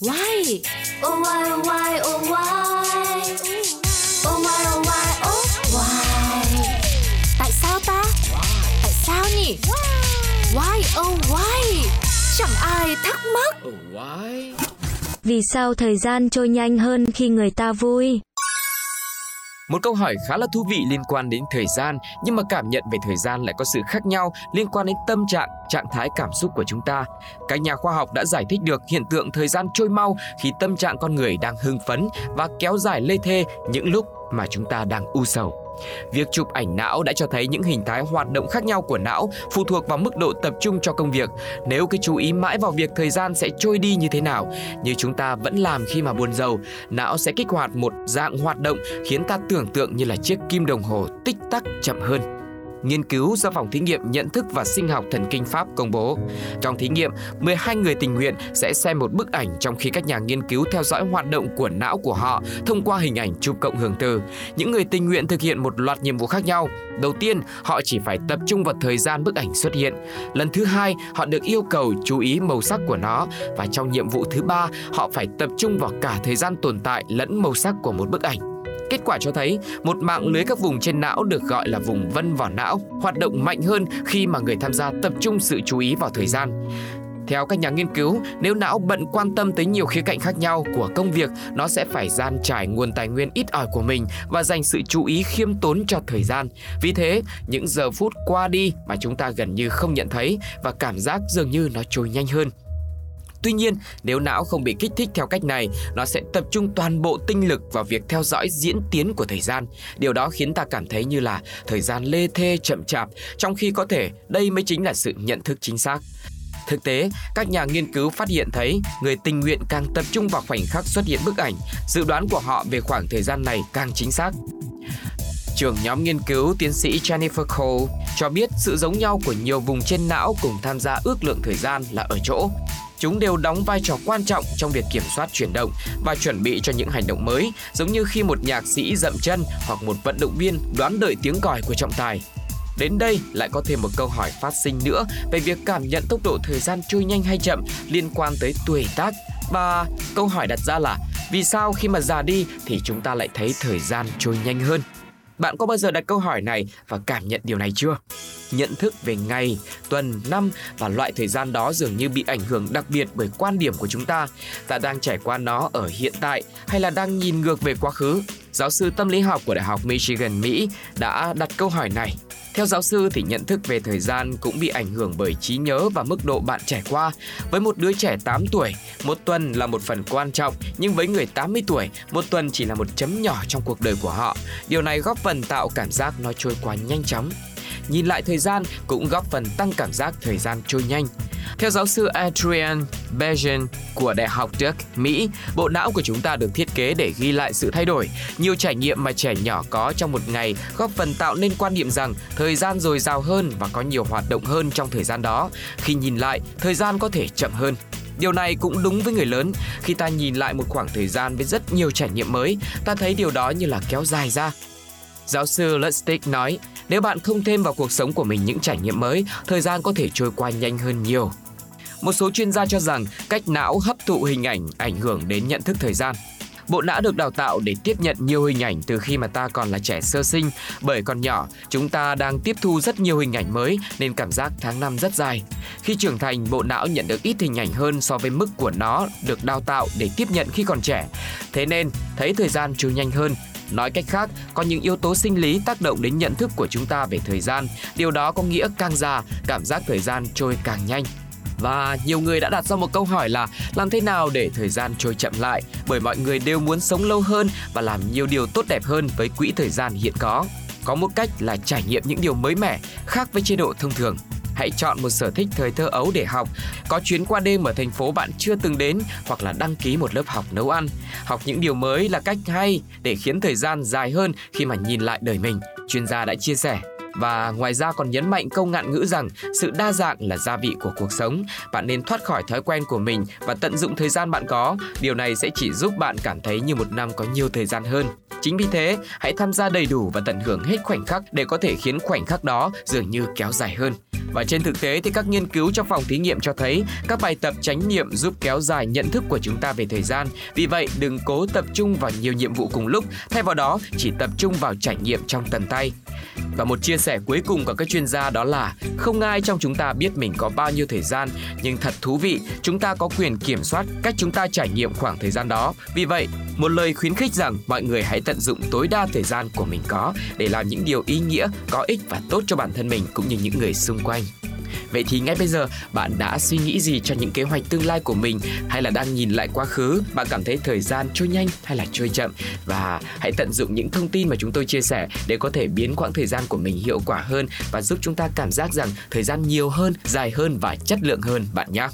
Why? Oh why oh why oh why Oh why oh why oh why Tại sao ta? Tại sao nhỉ? Why oh why? Chẳng ai thắc mắc. Oh, why? Vì sao thời gian trôi nhanh hơn khi người ta vui? Một câu hỏi khá là thú vị liên quan đến thời gian, nhưng mà cảm nhận về thời gian lại có sự khác nhau liên quan đến tâm trạng, trạng thái cảm xúc của chúng ta. Các nhà khoa học đã giải thích được hiện tượng thời gian trôi mau khi tâm trạng con người đang hưng phấn và kéo dài lê thê những lúc mà chúng ta đang u sầu. Việc chụp ảnh não đã cho thấy những hình thái hoạt động khác nhau của não phụ thuộc vào mức độ tập trung cho công việc. Nếu cứ chú ý mãi vào việc thời gian sẽ trôi đi như thế nào, như chúng ta vẫn làm khi mà buồn rầu, não sẽ kích hoạt một dạng hoạt động khiến ta tưởng tượng như là chiếc kim đồng hồ tích tắc chậm hơn. Nghiên cứu do Phòng Thí nghiệm Nhận thức và Sinh học Thần kinh Pháp công bố. Trong thí nghiệm, 12 người tình nguyện sẽ xem một bức ảnh trong khi các nhà nghiên cứu theo dõi hoạt động của não của họ thông qua hình ảnh chụp cộng hưởng từ. Những người tình nguyện thực hiện một loạt nhiệm vụ khác nhau. Đầu tiên, họ chỉ phải tập trung vào thời gian bức ảnh xuất hiện. Lần thứ hai, họ được yêu cầu chú ý màu sắc của nó và trong nhiệm vụ thứ ba, họ phải tập trung vào cả thời gian tồn tại lẫn màu sắc của một bức ảnh. Kết quả cho thấy một mạng lưới các vùng trên não được gọi là vùng vân vỏ não hoạt động mạnh hơn khi mà người tham gia tập trung sự chú ý vào thời gian. Theo các nhà nghiên cứu, nếu não bận quan tâm tới nhiều khía cạnh khác nhau của công việc, nó sẽ phải gian trải nguồn tài nguyên ít ỏi của mình và dành sự chú ý khiêm tốn cho thời gian. Vì thế, những giờ phút qua đi mà chúng ta gần như không nhận thấy và cảm giác dường như nó trôi nhanh hơn. Tuy nhiên, nếu não không bị kích thích theo cách này, nó sẽ tập trung toàn bộ tinh lực vào việc theo dõi diễn tiến của thời gian. Điều đó khiến ta cảm thấy như là thời gian lê thê chậm chạp, trong khi có thể đây mới chính là sự nhận thức chính xác. Thực tế, các nhà nghiên cứu phát hiện thấy người tình nguyện càng tập trung vào khoảnh khắc xuất hiện bức ảnh, dự đoán của họ về khoảng thời gian này càng chính xác. Trưởng nhóm nghiên cứu tiến sĩ Jennifer Cole cho biết sự giống nhau của nhiều vùng trên não cùng tham gia ước lượng thời gian là ở chỗ Chúng đều đóng vai trò quan trọng trong việc kiểm soát chuyển động và chuẩn bị cho những hành động mới, giống như khi một nhạc sĩ dậm chân hoặc một vận động viên đoán đợi tiếng còi của trọng tài. Đến đây lại có thêm một câu hỏi phát sinh nữa về việc cảm nhận tốc độ thời gian trôi nhanh hay chậm liên quan tới tuổi tác. Và câu hỏi đặt ra là vì sao khi mà già đi thì chúng ta lại thấy thời gian trôi nhanh hơn? Bạn có bao giờ đặt câu hỏi này và cảm nhận điều này chưa? Nhận thức về ngày, tuần, năm và loại thời gian đó dường như bị ảnh hưởng đặc biệt bởi quan điểm của chúng ta. Ta đang trải qua nó ở hiện tại hay là đang nhìn ngược về quá khứ? Giáo sư tâm lý học của Đại học Michigan, Mỹ đã đặt câu hỏi này theo giáo sư thì nhận thức về thời gian cũng bị ảnh hưởng bởi trí nhớ và mức độ bạn trải qua. Với một đứa trẻ 8 tuổi, một tuần là một phần quan trọng, nhưng với người 80 tuổi, một tuần chỉ là một chấm nhỏ trong cuộc đời của họ. Điều này góp phần tạo cảm giác nó trôi qua nhanh chóng. Nhìn lại thời gian cũng góp phần tăng cảm giác thời gian trôi nhanh. Theo giáo sư Adrian Bejan của Đại học Duke, Mỹ, bộ não của chúng ta được thiết kế để ghi lại sự thay đổi. Nhiều trải nghiệm mà trẻ nhỏ có trong một ngày góp phần tạo nên quan niệm rằng thời gian dồi dào hơn và có nhiều hoạt động hơn trong thời gian đó. Khi nhìn lại, thời gian có thể chậm hơn. Điều này cũng đúng với người lớn. Khi ta nhìn lại một khoảng thời gian với rất nhiều trải nghiệm mới, ta thấy điều đó như là kéo dài ra. Giáo sư Lustig nói, nếu bạn không thêm vào cuộc sống của mình những trải nghiệm mới, thời gian có thể trôi qua nhanh hơn nhiều. Một số chuyên gia cho rằng cách não hấp thụ hình ảnh ảnh hưởng đến nhận thức thời gian. Bộ não được đào tạo để tiếp nhận nhiều hình ảnh từ khi mà ta còn là trẻ sơ sinh. Bởi còn nhỏ, chúng ta đang tiếp thu rất nhiều hình ảnh mới nên cảm giác tháng năm rất dài. Khi trưởng thành, bộ não nhận được ít hình ảnh hơn so với mức của nó được đào tạo để tiếp nhận khi còn trẻ. Thế nên, thấy thời gian trôi nhanh hơn Nói cách khác, có những yếu tố sinh lý tác động đến nhận thức của chúng ta về thời gian. Điều đó có nghĩa càng già, cảm giác thời gian trôi càng nhanh. Và nhiều người đã đặt ra một câu hỏi là làm thế nào để thời gian trôi chậm lại bởi mọi người đều muốn sống lâu hơn và làm nhiều điều tốt đẹp hơn với quỹ thời gian hiện có. Có một cách là trải nghiệm những điều mới mẻ khác với chế độ thông thường. Hãy chọn một sở thích thời thơ ấu để học, có chuyến qua đêm ở thành phố bạn chưa từng đến hoặc là đăng ký một lớp học nấu ăn. Học những điều mới là cách hay để khiến thời gian dài hơn khi mà nhìn lại đời mình, chuyên gia đã chia sẻ. Và ngoài ra còn nhấn mạnh câu ngạn ngữ rằng sự đa dạng là gia vị của cuộc sống. Bạn nên thoát khỏi thói quen của mình và tận dụng thời gian bạn có. Điều này sẽ chỉ giúp bạn cảm thấy như một năm có nhiều thời gian hơn. Chính vì thế, hãy tham gia đầy đủ và tận hưởng hết khoảnh khắc để có thể khiến khoảnh khắc đó dường như kéo dài hơn. Và trên thực tế thì các nghiên cứu trong phòng thí nghiệm cho thấy các bài tập tránh niệm giúp kéo dài nhận thức của chúng ta về thời gian. Vì vậy, đừng cố tập trung vào nhiều nhiệm vụ cùng lúc, thay vào đó chỉ tập trung vào trải nghiệm trong tầm tay. Và một chia sẻ cuối cùng của các chuyên gia đó là không ai trong chúng ta biết mình có bao nhiêu thời gian, nhưng thật thú vị, chúng ta có quyền kiểm soát cách chúng ta trải nghiệm khoảng thời gian đó. Vì vậy, một lời khuyến khích rằng mọi người hãy tận dụng tối đa thời gian của mình có để làm những điều ý nghĩa, có ích và tốt cho bản thân mình cũng như những người xung quanh. Vậy thì ngay bây giờ bạn đã suy nghĩ gì cho những kế hoạch tương lai của mình hay là đang nhìn lại quá khứ, bạn cảm thấy thời gian trôi nhanh hay là trôi chậm và hãy tận dụng những thông tin mà chúng tôi chia sẻ để có thể biến quãng thời gian của mình hiệu quả hơn và giúp chúng ta cảm giác rằng thời gian nhiều hơn, dài hơn và chất lượng hơn bạn nhé.